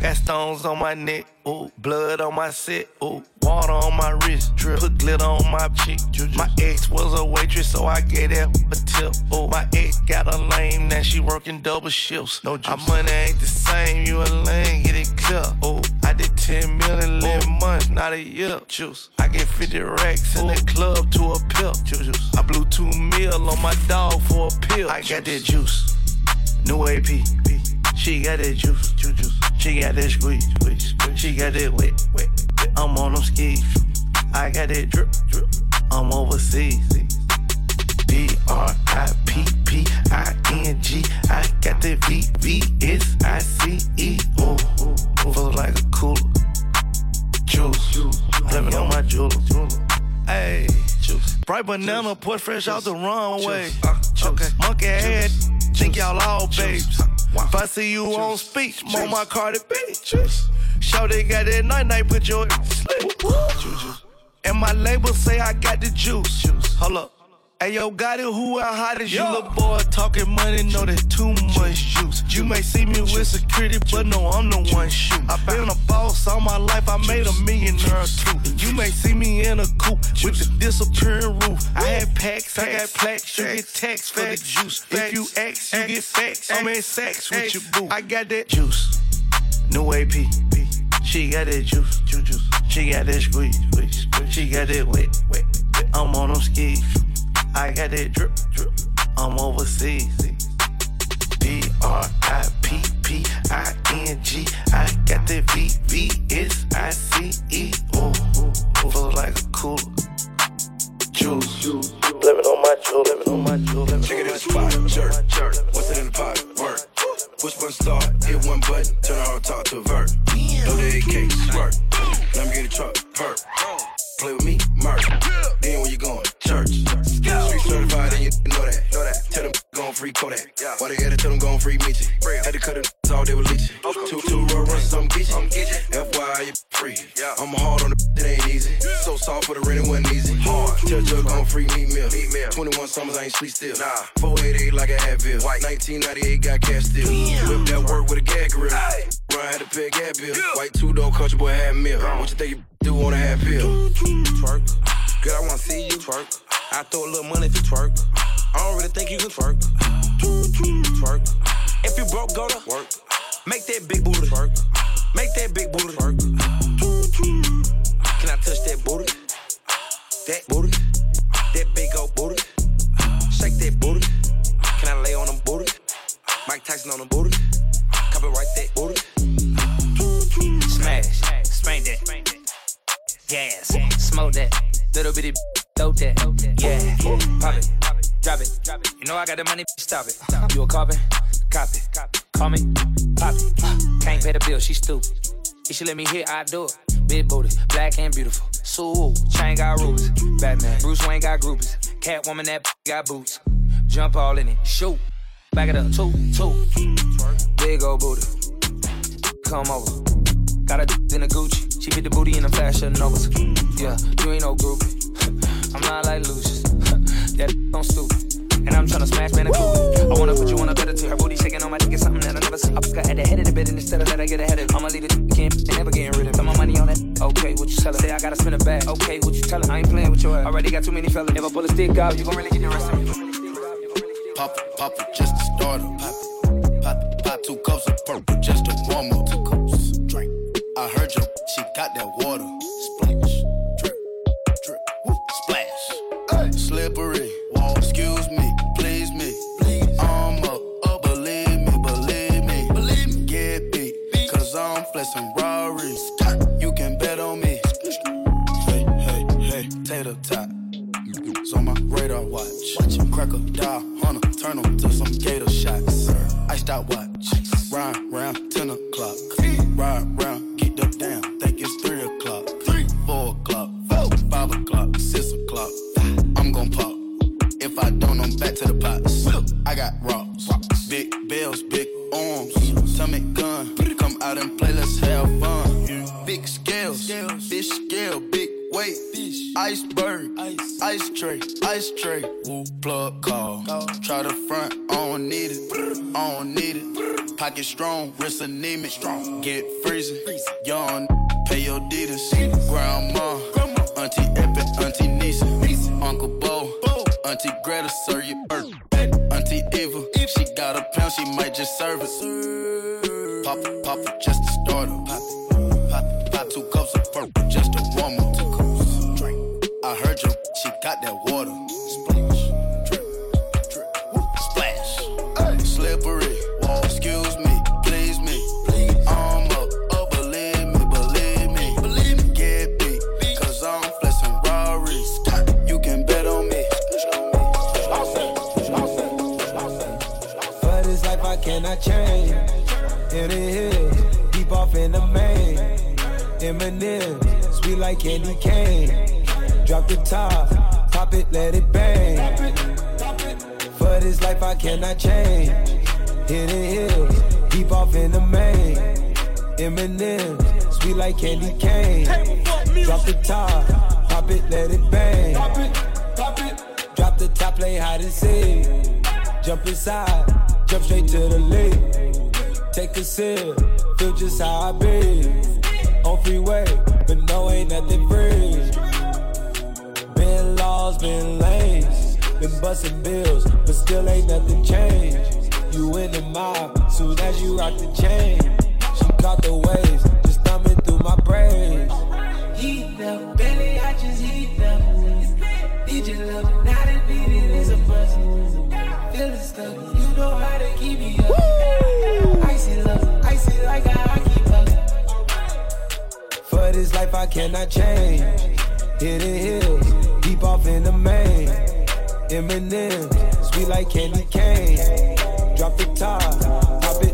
got stones on my neck, ooh, blood on my set, ooh, water on my wrist, drip, put glitter on my cheek. My ex was a waitress, so I gave that a tip. Ooh, my ex got a lame, now she working double shifts. No juice. Our money ain't the same, you a lame, get it clear. Ooh, I did 10 million in 11 months, not a year. Juice. I get 50 racks in the club to a pill. Juice. I blew two mil on my dog for a pill. I got that juice. New AP. She got that juice, juice, juice. She got that squeeze, squeeze, squeeze. She got that wet, wet. I'm on them skis. I got that drip, drip. I'm overseas. D R I P P I N G. I got that V V S I C E. Ooh, feel like a cooler. Juice, blaming on my jewel. Hey, juice. Bright banana, put fresh out the runway. Okay, monkey head, think y'all all babes. If I see you on speech, on my Cardi B. Show they got that night night, put your sleep. And my label say I got the juice. Hold up. Hey yo, got it, who how hot as you? Little boy talking money, know that too much juice. You may see me with security, but no, I'm the one shooting. I been a boss all my life, I made a millionaire too. You may see me in a coupe with the disappearing roof. I had packs, I got plaques, you get taxed for the juice. If you X, you get facts. I'm in sex with your boo. I got that juice, new AP. She got that juice, juice, juice. She got that squeeze, squeeze, squeeze. She got that wet, wet, wet. I'm on them skis. I got that drip, drip. I'm overseas. D R I P P I N G. I got that V V S I C E. 1998, got cash still. Whip that work with a gag grill. Run had to pay a gap bill. White two door country boy half meal. What you think you do on a half pill? Twerk. Girl, I wanna see you twerk. I throw a little money if you twerk. I don't really think you can twerk. Twerk. If you broke, go to work. Make that big booty twerk. Make that big booty twerk. Got the money, stop it. You a carbon, copy. Call me, pop it. Can't pay the bill, she stupid. If she let me hit, I do it. Big booty, black and beautiful. Sue, chain got rubies. Batman, Bruce Wayne got groupies. Catwoman, that got boots. Jump all in it, shoot. Back it up, two, two. Big old booty. Come over. Got a d- in a Gucci. She fit the booty in the fashion novas. Yeah, you ain't no groupie. I'm not like Lucius. that don't stupid. And I'm tryna smash Bandicoot. I wanna put you on a better too. Her booty shaking on my dick is something that I never see. I got at the head of the bed and instead of that I get ahead of it. I'ma leave it. Can't they never getting rid of it. Put my money on it. Okay, what you sellin'? Say I gotta spin it back. Okay, what you tellin'? I ain't playing with your ass. Already got too many fellas. If I pull a stick out, you gon' really get the rest of me. Pop it, pop it, just to start up. Pop it, to the pots. I got rocks, big bells, big arms, stomach gun. Come out and play, let's have fun. Big scales, fish scale, big weight, iceberg, ice tray, ice tray. Woo, plug call, try the front, I don't need it, I don't need it. Pocket strong, wrist anemic, strong. Get freezing, yawn, pay your debtors. Grandma, auntie Epic, auntie Nisa, uncle Auntie Greta, serve you burp. Auntie Eva, if she got a pound, she might just serve it. Pop it, pop just a starter. Pop, pop, pop two cups of purple, just a warm up. I heard you, she got that water. M&M's, sweet like candy cane. Drop the top, pop it, let it bang. For this life I cannot change. Hidden hills, deep off in the main. M&M's, sweet like candy cane. Drop the top, pop it, let it bang. Drop the top, play hide and seek. Jump inside, jump straight to the lead. Take a sip, feel just how I be on freeway, but no, ain't nothing free. Been lost, been lanes, been busting bills, but still ain't nothing changed. You in the mob, soon as you rock the chain. She caught the waves, just thumbing through my brains. this life I cannot change. Hidden hills, deep off in the main. Eminem, sweet like candy cane. Drop the top, pop it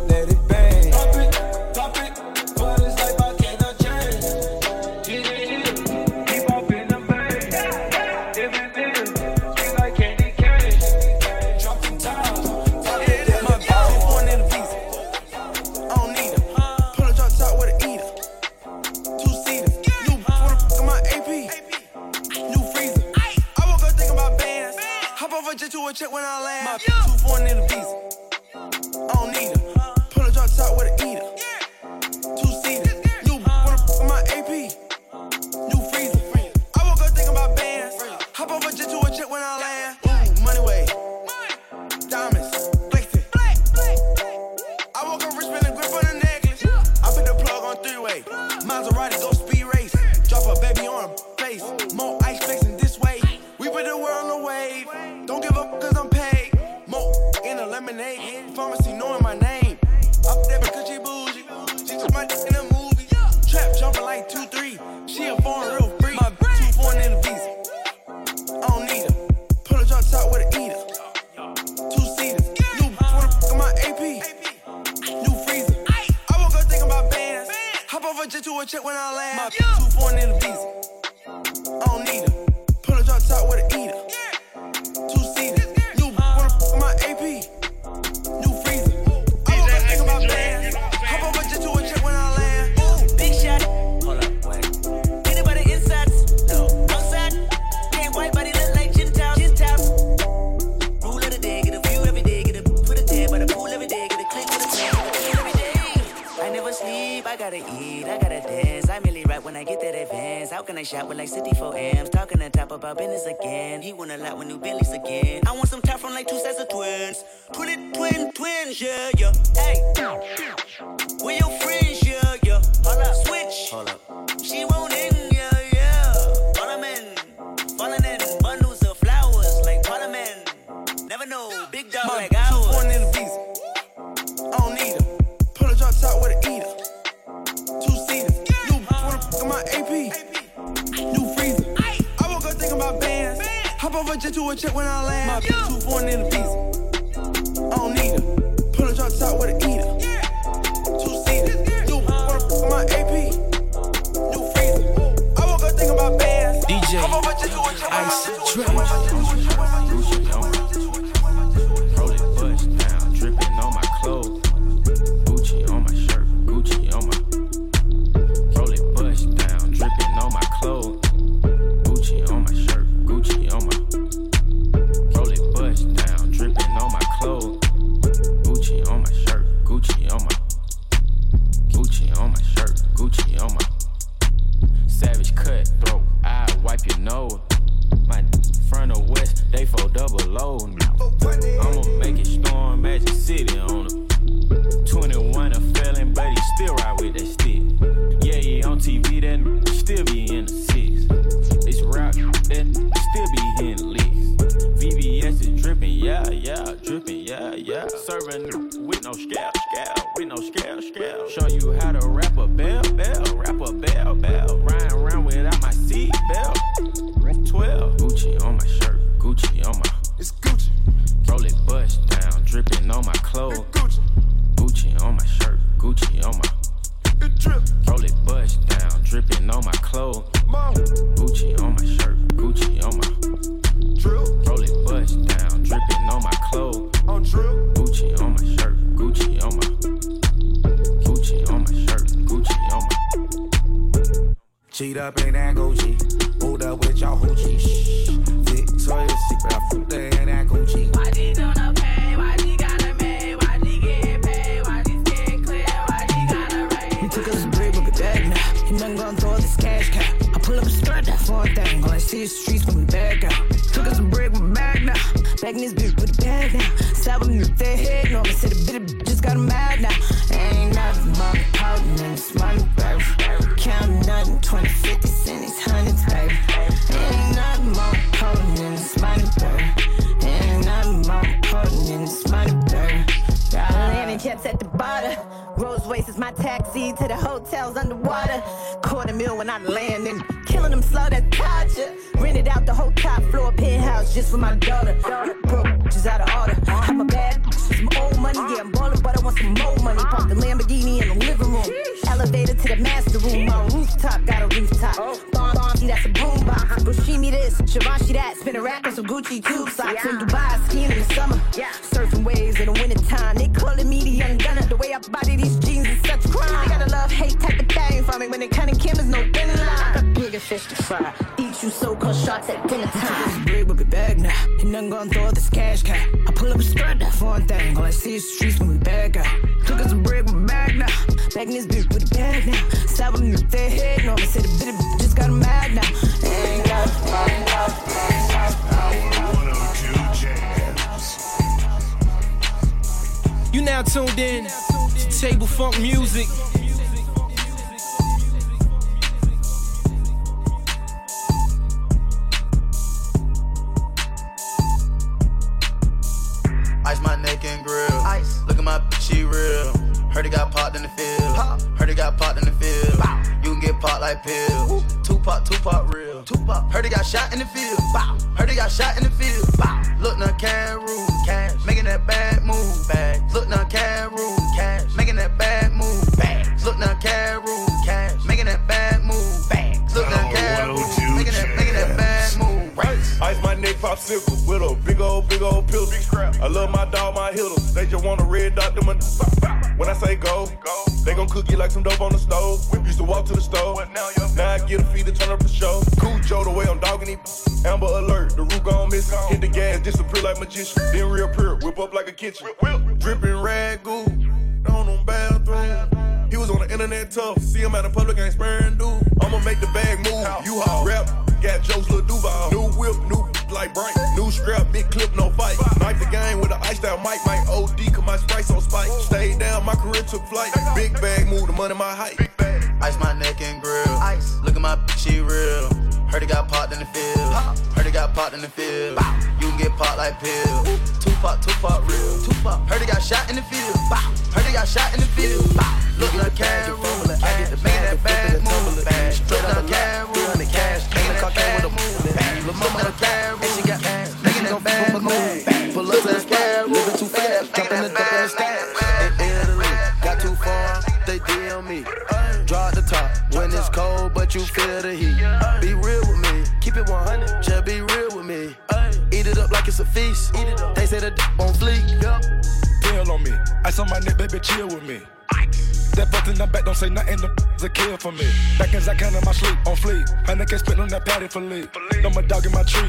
Two four in the over to a check when I land. My bitch too foreign in the visa. I don't need her. Pull a drop top with a eater. Two seaters. You wanna fuck my AP? New freezer. I woke up thinking about bands. DJ over jet to a check when I land. See is streets when we back out. Took us a break with a bag now. Back in this bitch with a bag now. Stab them with their head. No, I said a bit of just got 'em mad now. Ain't nothing but pouting in this money, baby. Counting nothing, 20, 50 cent, these hundreds, baby. Ain't nothing more pouting in this money, baby. Ain't nothing more pouting in this money, baby. Landing jets at the border. Royce is my taxi to the hotels underwater. Quarter mil when I land and them slow, that's torture. Rented out the whole top floor penthouse just for my daughter. Broke, just out of order. I'm a bad bitch some old money. Yeah, I'm ballin', but I want some more money. Park the Lamborghini in the living room. Elevator to the master room. My rooftop got a rooftop. Bomb, see, that's a boombox. Bushimi this, Shivashi that. Spin a rack on some Gucci tube socks in Dubai. Skiing in the summer. Yeah, surfing waves in the wintertime. They calling me the young gunner. The way I body these jeans is such crime. They got a love hate type of thing for me. When they cutting Kim is no thin line. Got bigger fish to fry. Eat you so-called shots at dinner time. Break with a bag now. Ain't nothing gonna throw this cash cow. I pull up a skirt, that foreign thing. All I see is streets when we back out. Took us a break with a bag now. Back in this bitch with a bag now. Stab them with their head. No, I said a bit of just got 'em mad now. Ain't got You now tuned in to Table Funk Music. Ice my neck and grill. Ice. Look at my bitch, she real. Heard it got popped in the field. Pop. Heard it got popped in the field. Bow. You can get popped like pills. Tupac, Tupac real. Tupac. Heard it got shot in the field. Bow. Heard it got shot in the field. Bow. Look now. Cash. Big old, big old pill. Big scrap. I love my dog, my hitter. They just want a red dot to my. When I say go, go, they gon' cook you like some dope on the stove. Used to walk to the store. Now now I get a feed to turn up the show. Cool Joe, the way I'm dogging it. Amber alert, the roof gon' miss. Hit the gas, disappear like magician. Then reappear, whip up like a kitchen. Dripping rag goo, on them bathroom. He was on the internet tough. See him out in public, ain't sparing dude. I'ma make the bag move. You haul rap, got Joe's little Duval. New whip, new like bright. New strap, big clip, no fight. Knife the game with an ice style mic. My OD, cause my sprite's on spike. Stayed down, my career took flight. Big bag, move the money, my height. Ice my neck and grill. Ice. Look at my bitch, she real. Heard it got popped in the field. Heard it got popped in the field. You nigga get popped like pill. Tupac, Tupac real. Tupac, heard he got shot in the field. Bop. Heard he got shot in the field. Bop. Look like Cam Rule. I get the bag, that bag move. Straight out of Cam Rule. Cash, came in the car, came with a move. Look like Cam Ice on my neck, baby, chill with me. That fuck in the back, don't say nothing, the a kill for me. Back as I can in my sleep, on fleek. And spit on that patty for leave. No my dog in my tree.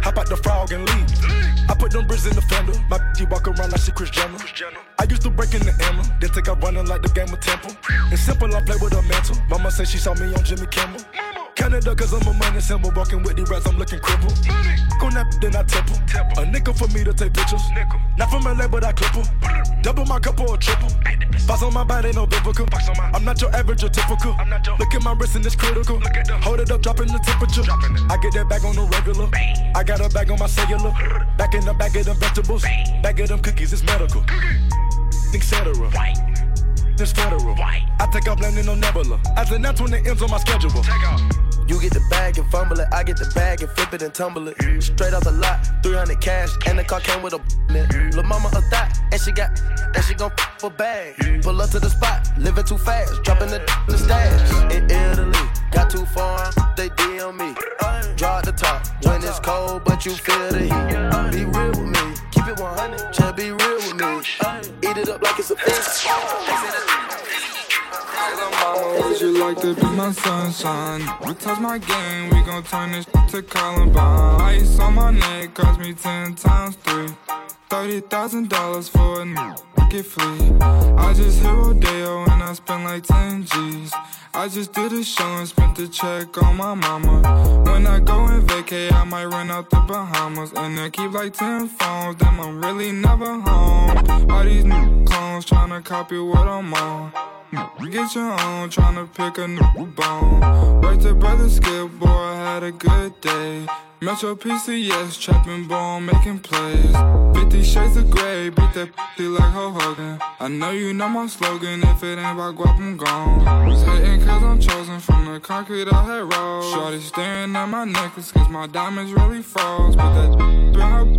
Hop out the frog and leave. I put them bricks in the fender. My bitch walk around like she Kris Jenner. I used to break in the Emma, then take out running like the game of Temple. It's simple, I play with a mental. Mama say she saw me on Jimmy Kimmel. Canada, cause I'm a money symbol. Walking with the rats, I'm looking crippled. Go nap, then I temple. A nickel for me to take pictures. Nickel. Not from LA, but I clip 'em. Double my cup or triple. Box on my body, no biblical. I'm not your average or typical. Look at my wrist and it's critical. Hold it up, dropping the temperature. I get that bag on the regular. I got a bag on my cellular. Back in the bag of them vegetables. Bag of them cookies, it's medical. Etc. This federal. I take off landing on Nebula. As an that's when it ends on my schedule. You get the bag and fumble it. I get the bag and flip it and tumble it. Straight off the lot, 300 cash, and the car came with a in it. Lil' mama a thot, and she got, and she gon' f for bag. Pull up to the spot, living too fast, dropping the, the stash. In Italy, got too far, they DM me. Draw the top when it's cold, but you feel the heat. Be real with me, keep it 100, just be real with me. Eat it up like it's a fish. Would you like to be my sunshine? We touch my game, we gon' turn this to Columbine. Ice on my neck cost me ten times three. Thirty thousand dollars for a get free. I just hit Rodeo and I spent like ten G's. I just did a show and spent the check on my mama. When I go and vacay, I might run out the Bahamas and then keep like ten phones. Damn, I'm really never home. All these new clones tryna copy what I'm on. Get your own, tryna pick a new bone. Right to brother Skip, boy, had a good day. Metro PCS, trapping bone, making plays. 50 shades of gray, beat that pussy like Hulk Hogan. I know you know my slogan, if it ain't about guap, I'm gone. Was hating cause I'm chosen from the concrete I had rolled. Shorty staring at my necklace cause my diamonds really froze. But that in her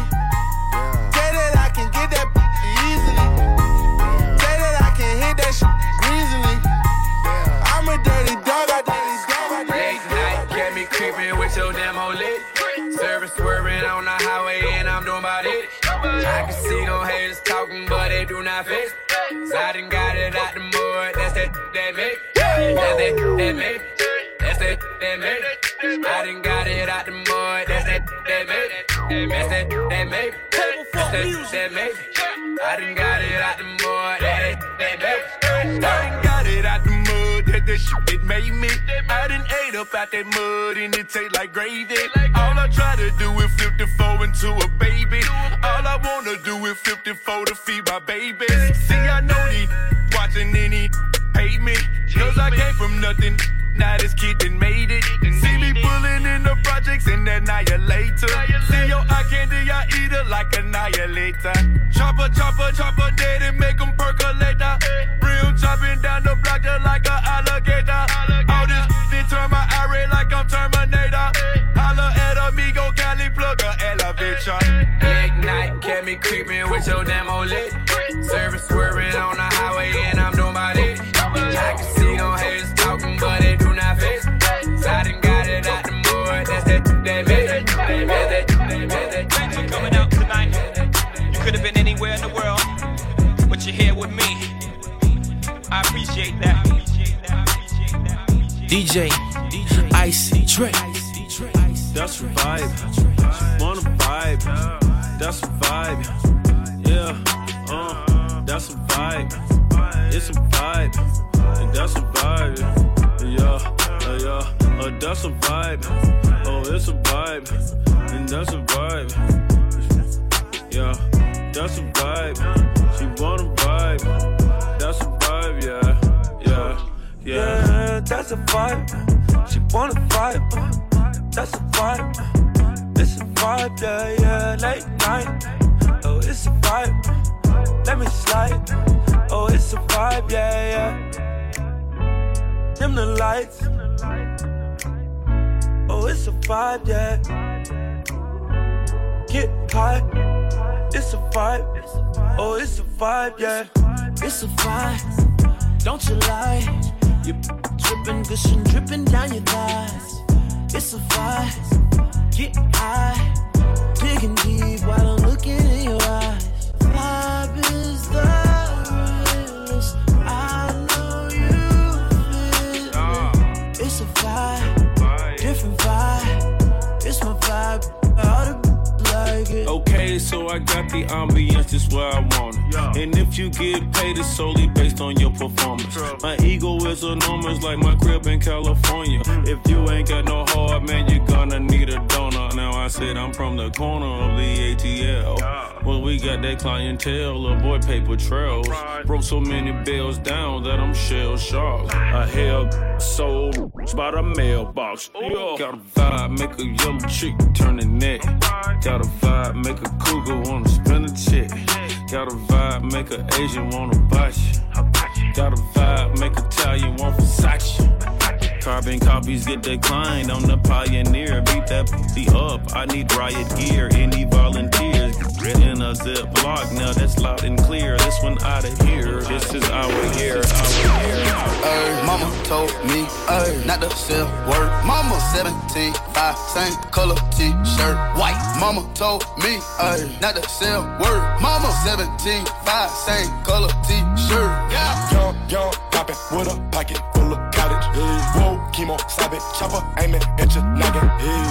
I can see no haters talking, but they do not fit. So I done got it out the mud, that's that that make. That's that that make. That's that that make. I done got it out the mud, that's that that make. That's that that make. That's that that make. I done got it out the mud, that that that make. I done got it out the mud, that that shit it made me. I done ate up out that mud and it taste like gravy. Try to do the four into a baby. All I wanna do is flip the four to feed my baby. See, I know these watching any hate me. Cause I came from nothing. Now this kid done made it. See me pulling in the projects and annihilator. See your eye candy, I eat it like annihilator. Chopper, chopper, chopper, dead and make them percolator. Brim chopping down the block creeping with your damn old lit. Service swerving on the highway and I'm doing about it. I can see no haters talking, but they do not fit. So I done got it out the mud, that's that, that, that, that, that, that, that, Thanks for coming out tonight. You could have been anywhere in the world, but you're here with me. I appreciate that. DJ, DJ Icy Trey. That's a vibe. Wanna vibe. That's a vibe. Let me slide. Oh, it's a vibe, yeah, yeah. Dim the lights. Oh, it's a vibe, yeah. Get high. It's a vibe. Oh, it's a vibe, yeah. It's a vibe. Don't you lie. You dripping, gushing, dripping down your thighs. It's a vibe. Get high. Digging deep while I'm looking in your eyes. It's a vibe. Different vibe. It's my vibe. All like it. Okay, so I got the ambience just where I want it. Yeah. And if you get paid, it's solely based on your performance. My ego is enormous, like my crib in California. Hmm. If you ain't got no heart, man, you're gonna need a donor. Now I said I'm from the corner of the ATL. Well, we got that clientele, avoid paper trails. Broke so many bills down that I'm shell shocked. A hell soul by the mailbox. Got a vibe, make a young chick turn the neck. Got a vibe, make a cougar wanna spin a check. Got a vibe, make a Asian wanna bite you. Got a vibe, make Italian want Versace. Carbon copies get declined. I'm the pioneer. Beat that pussy up. I need riot gear. Any volunteers? In a Ziploc. Now that's loud and clear. This one out of here. This is our year. Our year. Ay, mama told me ay, not to sell word. Mama 17, five, same color t-shirt, white. Mama told me ay, not to sell word. Mama 17, five, same color t-shirt. Yeah. Young, young, poppin' with a pocket full of cottage. Whoa, chemo, it, chopper, aiming at your noggin.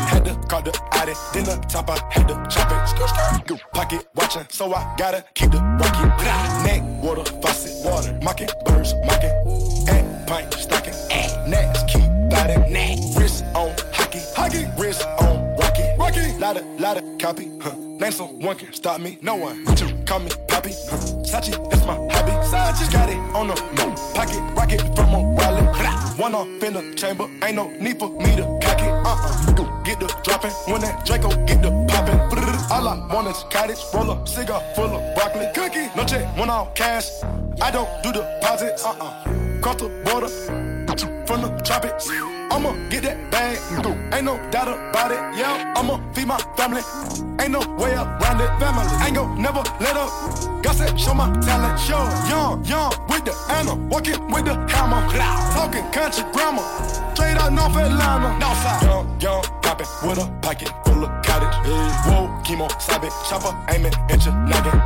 Had to call the addy, then the top, I had to chop it. Skr, skr. Pocket watching, so I gotta keep the rocket. Neck, water, faucet, water, mocking, birds, mocking. And pint, stocking, and next, keep biting. Neck. Wrist on hockey, hockey, wrist on rocky, rocky. Lotta, lotta copy, huh. Name someone can stop me, no one. Call me, Poppy. Sachi, that's my hobby. Sachi, got it on the move. Pocket rocket from a wallet. One off in the chamber, ain't no need for me to cock it. Uh-uh, get the dropping. When that Draco get the popping. All I want is cottage, roll up, cigar full of broccoli. Cookie, no check, one off cash. I don't do deposits. Uh-uh, cross the border from the tropics. I'ma get that bag, ain't no doubt about it. Yeah, I'ma feed my family, ain't no way around it. Family, ain't gon' never let up. God said, show my talent, show young, young with the Anna, walking with the hammer, talking country grammar, straight out North Atlanta. Northside, young, young, poppin' with a pocket full of cottage. Whoa, chemo, stop it, chopper, aiming at your noggin.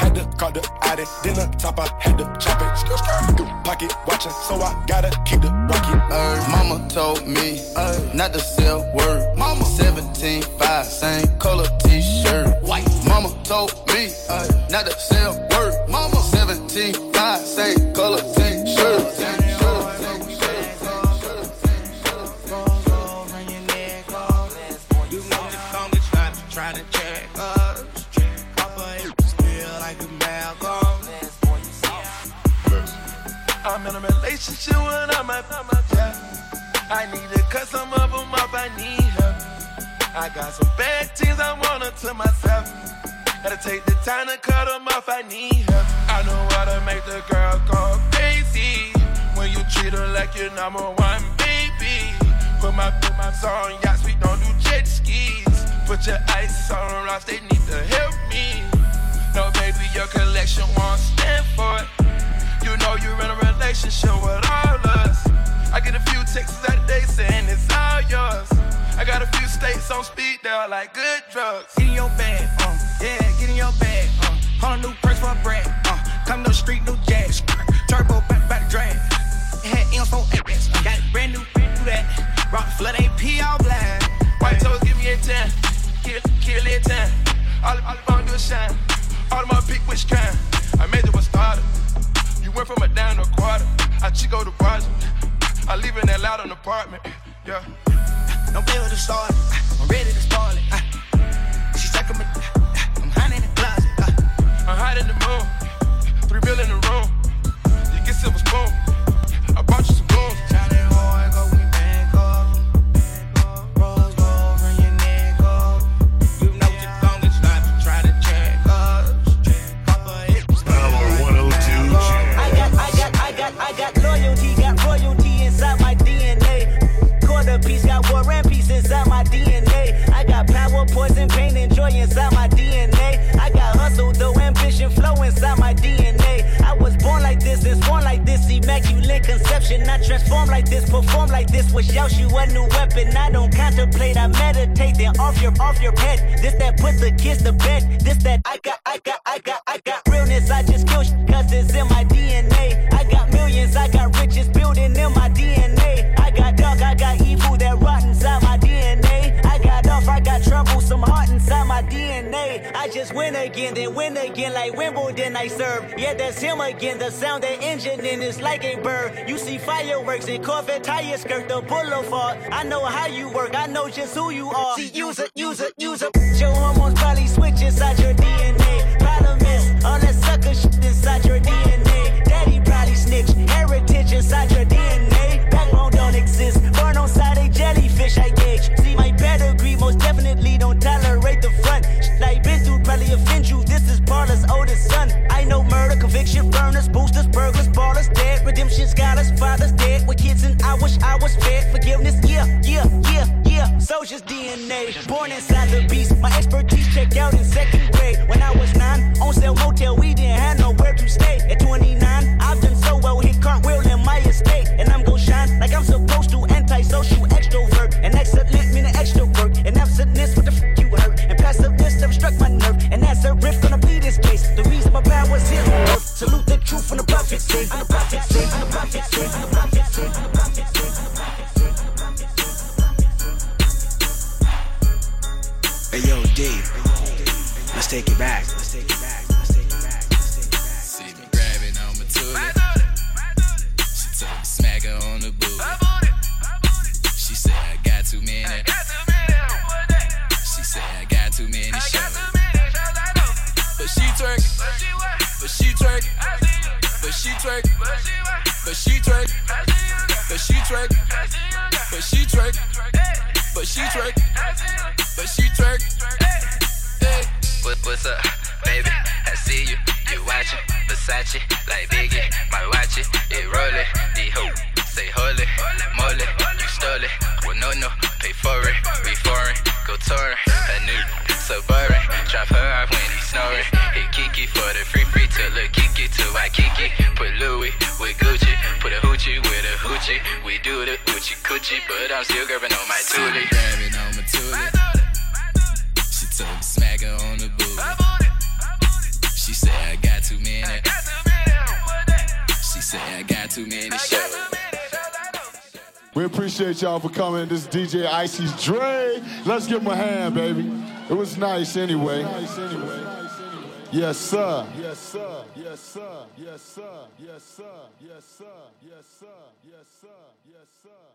Had to call the addy, then the top, I had to chop it. Skr, skr. Pocket watching, so I gotta keep the rocket. Ay, mama told me ay, not to sell word. Mama 17, 5, same color t-shirt, white. Mama told me ay, not to sell word. Mama 17, relationship when I'm at my yeah. I need to cut some of them off, I need help. I got some bad things I want to myself. Gotta take the time to cut them off, I need help. I know how to make the girl go crazy. When you treat her like your number one baby. Put my, put on yachts, we don't do jet skis. Put your ice on rocks, they need to help me. No, baby, your collection won't stand for it. You know you're in a relationship with all us. I get a few texts out day saying it's all yours. I got a few states on speed, they're like good drugs. Get in your bag, uh, yeah, get in your bag, uh. Hold a new purse for a brand, uh. Come to the street, new jazz. Turbo back, by back drag. Had M's on ass. Got a brand new, brand new that. Rock the flood AP all black. White toes give me a 10. Kill, kill it 10. All, all I wanna do shine. All of my pick which kind. I made it was started. You went from a down to a quarter. I chico to project. I live in that loud an apartment. Yeah. Don't play with the stars. I'm ready to start it. Uh, I just win again, then win again like Wimbledon I serve. Yeah, that's him again. The sound that engine in is like a bird. You see fireworks and Corvette tires skirt the boulevard. I know how you work, I know just who you are. See, use it, use it, use it. Your hormones probably switch inside your DNA. Dead, redemption, scholars, fathers dead with kids, and I wish I was fed. Forgiveness, yeah, yeah, yeah, yeah. Soldier's DNA, born inside the beast. My expertise checked out in second grade. When I was nine, on sale motel, we didn't have nowhere to stay. At 29, I've done so well, hit cartwheel in my Versace like Biggie. My watch it, it rollin'. The hoe say holy, moly, you stole it. Well, no, no, pay for it. We foreign, go touring. A new Suburban, drop her off when he snoring. Hit Kiki for the free free to look Kiki to Waikiki. Put Louis with Gucci, put a hoochie with a hoochie. We do the hoochie coochie, but I'm still grabbing on my toolie. grabbing on my toolie. She told me smack her on the booty. She said I got too many. She said I got too many shows. We appreciate y'all for coming. This is DJ Icy's Dre. Let's give him a hand, baby. It was nice anyway. Yes, sir. Yes, sir. Yes, sir. Yes, sir. Yes, sir. Yes, sir. Yes, sir. Yes, sir. Yes, sir. Yes, sir.